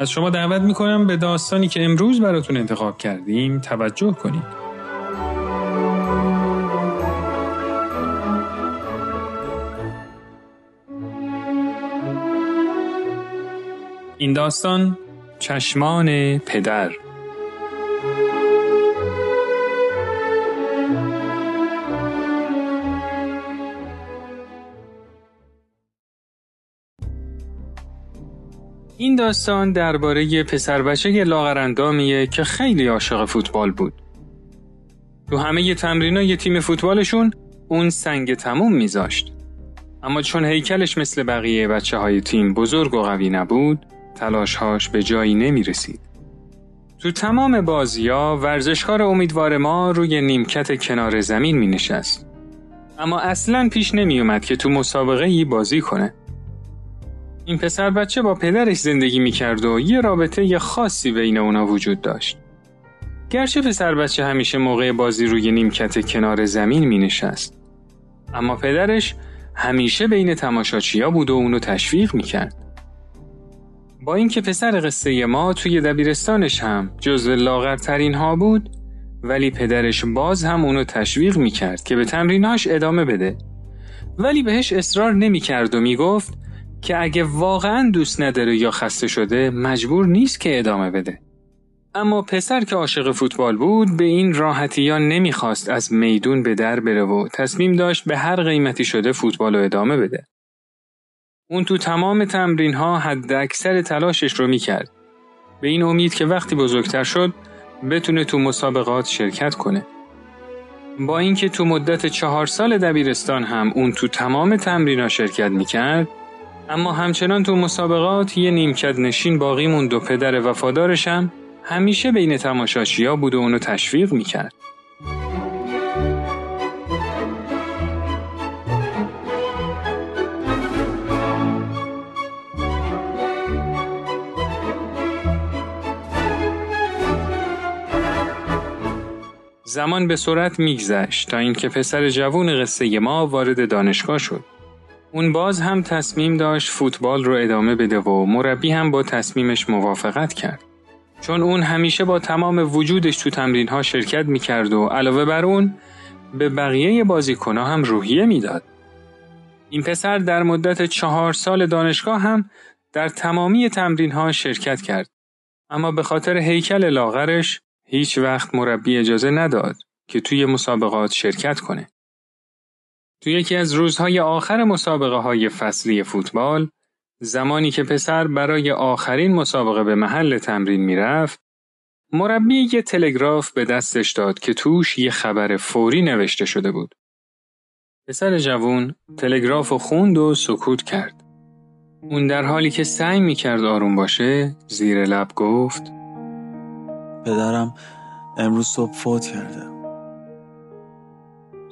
از شما دعوت می‌کنم به داستانی که امروز براتون انتخاب کردیم توجه کنید. این داستان چشمان پدر این داستان درباره پسر بچه لاغرندامیه که خیلی عاشق فوتبال بود. تو همه ی تمرینای تیم فوتبالشون اون سنگ تموم میذاشت. اما چون هیکلش مثل بقیه بچه های تیم بزرگ و قوی نبود، تلاشهاش به جایی نمی رسید. تو تمام بازیا ورزشکار امیدوار ما روی نیمکت کنار زمین می نشست. اما اصلا پیش نمی اومد که تو مسابقه ای بازی کنه. این پسر بچه با پدرش زندگی می کرد و یه رابطه یه خاصی بین اونا وجود داشت. گرچه پسر بچه همیشه موقع بازی روی نیمکت کنار زمین می نشست. اما پدرش همیشه بین تماشاچیا بود و اونو تشویق می کرد. با اینکه پسر قصه ما توی دبیرستانش هم جزو لاغرترین ها بود ولی پدرش باز هم اونو تشویق می‌کرد که به تمریناش ادامه بده ولی بهش اصرار نمی‌کرد و می‌گفت که اگه واقعا دوست نداره یا خسته شده مجبور نیست که ادامه بده اما پسر که عاشق فوتبال بود به این راحتی یا نمی‌خواست از میدون به در بره و تصمیم داشت به هر قیمتی شده فوتبال رو ادامه بده اون تو تمام تمرین ها حد اکثر تلاشش رو می‌کرد. به این امید که وقتی بزرگتر شد بتونه تو مسابقات شرکت کنه. با اینکه تو مدت چهار سال دبیرستان هم اون تو تمام تمرین ها شرکت می‌کرد اما همچنان تو مسابقات یه نیمکت نشین باقی موند و پدر وفادارش هم همیشه بین تماشاشیا بود و اونو تشویق می‌کرد. زمان به سرعت میگذشت تا اینکه پسر جوون قصه ما وارد دانشگاه شد. اون باز هم تصمیم داشت فوتبال رو ادامه بده و مربی هم با تصمیمش موافقت کرد. چون اون همیشه با تمام وجودش تو تمرین ها شرکت می‌کرد و علاوه بر اون به بقیه بازیکنها هم روحیه می‌داد. این پسر در مدت چهار سال دانشگاه هم در تمامی تمرین ها شرکت کرد. اما به خاطر هیکل لاغرش هیچ وقت مربی اجازه نداد که توی مسابقات شرکت کنه. توی یکی از روزهای آخر مسابقه های فصلی فوتبال، زمانی که پسر برای آخرین مسابقه به محل تمرین می‌رفت، مربی یه تلگراف به دستش داد که توش یه خبر فوری نوشته شده بود. پسر جوون تلگراف و خوند و سکوت کرد. اون در حالی که سعی می‌کرد آروم باشه زیر لب گفت پدرم امروز صبح فوت کرده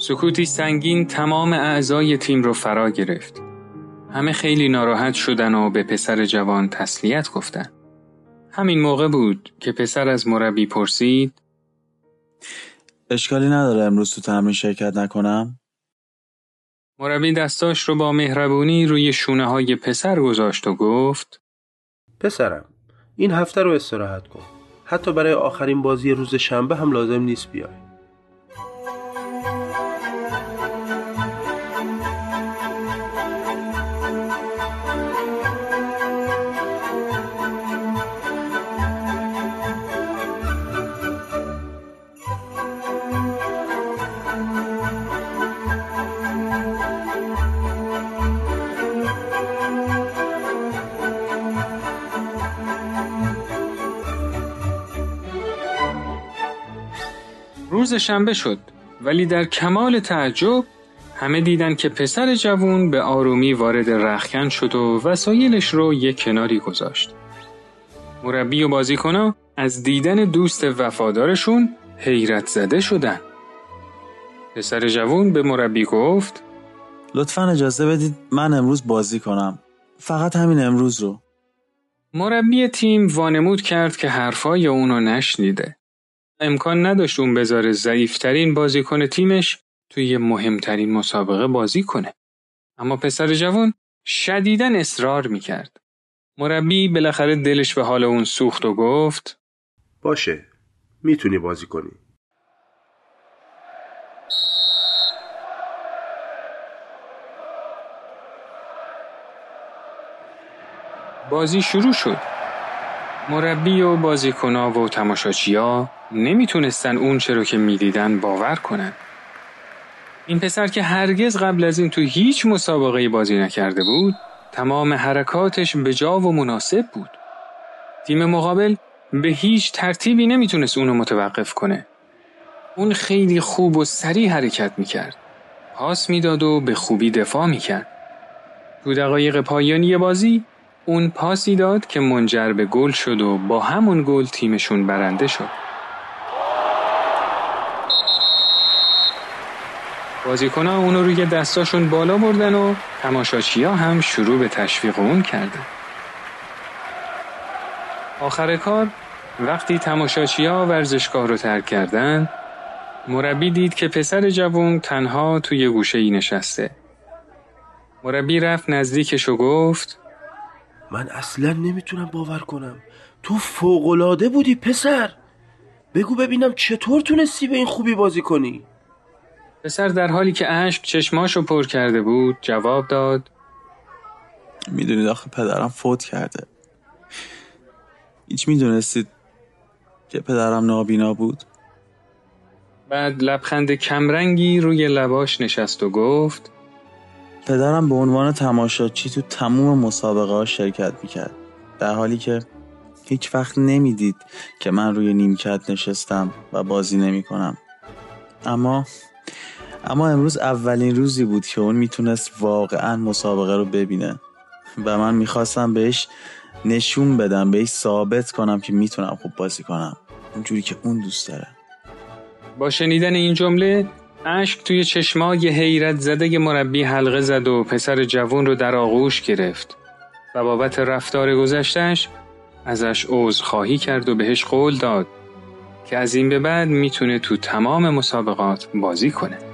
سکوتی سنگین تمام اعضای تیم رو فرا گرفت. همه خیلی ناراحت شدن و به پسر جوان تسلیت گفتن. همین موقع بود که پسر از مربی پرسید اشکالی نداره امروز تو تمرین شرکت نکنم؟ مربی دستاش رو با مهربونی روی شونه های پسر گذاشت و گفت پسرم این هفته رو استراحت کن حتی برای آخرین بازی روز شنبه هم لازم نیست بیای روز شنبه شد ولی در کمال تعجب همه دیدن که پسر جوون به آرومی وارد رخکن شد و وسایلش رو یک کناری گذاشت. مربی و بازیکنها از دیدن دوست وفادارشون حیرت زده شدن. پسر جوون به مربی گفت لطفا اجازه بدید من امروز بازی کنم فقط همین امروز رو مربی تیم وانمود کرد که حرفای اونو نشنیده. امکان نداشت اون بذاره ضعیفترین بازیکن تیمش توی مهمترین مسابقه بازی کنه. اما پسر جوان شدیدن اصرار می‌کرد. مربی بالاخره دلش به حال اون سوخت و گفت باشه می‌تونی بازی کنی بازی شروع شد. مربی و بازیکنا و تماشاچیا نمی‌تونستن اون چرا که می‌دیدن باور کنن. این پسر که هرگز قبل از این تو هیچ مسابقه بازی نکرده بود تمام حرکاتش به جا و مناسب بود. تیم مقابل به هیچ ترتیبی نمی‌تونست اونو متوقف کنه. اون خیلی خوب و سریع حرکت می‌کرد. پاس می‌داد و به خوبی دفاع می‌کرد. تو دقایق پایانی بازی اون پاسی داد که منجر به گل شد و با همون گل تیمشون برنده شد. بازیکنها اونو روی دستاشون بالا بردن و تماشاچیا هم شروع به تشویق اون کردن. آخر کار وقتی تماشاچیا ورزشگاه رو ترک کردن مربی دید که پسر جوون تنها توی گوشه ای نشسته. مربی رفت نزدیکش و گفت من اصلا نمی‌تونم باور کنم. تو فوقلاده بودی پسر. بگو ببینم چطور تونستی به این خوبی بازی کنی؟ پسر در حالی که اشک چشماشو پر کرده بود جواب داد. می‌دونید آخه پدرم فوت کرده. هیچ می‌دونستید که پدرم نابینا بود؟ بعد لبخند کمرنگی روی لباش نشست و گفت پدرم به عنوان تماشاچی تو تموم مسابقه ها شرکت می‌کرد. در حالی که هیچ وقت نمی‌دید که من روی نیمکت نشستم و بازی نمی کنم. اما اما امروز اولین روزی بود که اون می‌تونست واقعا مسابقه رو ببینه. و من می‌خواستم بهش نشون بدم بهش ثابت کنم که می‌تونم خوب بازی کنم. اونجوری که اون دوست داره. با شنیدن این جمله اشک توی چشمای حیرت زده مربی حلقه زد و پسر جوون رو در آغوش گرفت و بابت رفتار گذشتش ازش خواهی کرد و بهش قول داد که از این به بعد می‌تونه تو تمام مسابقات بازی کنه.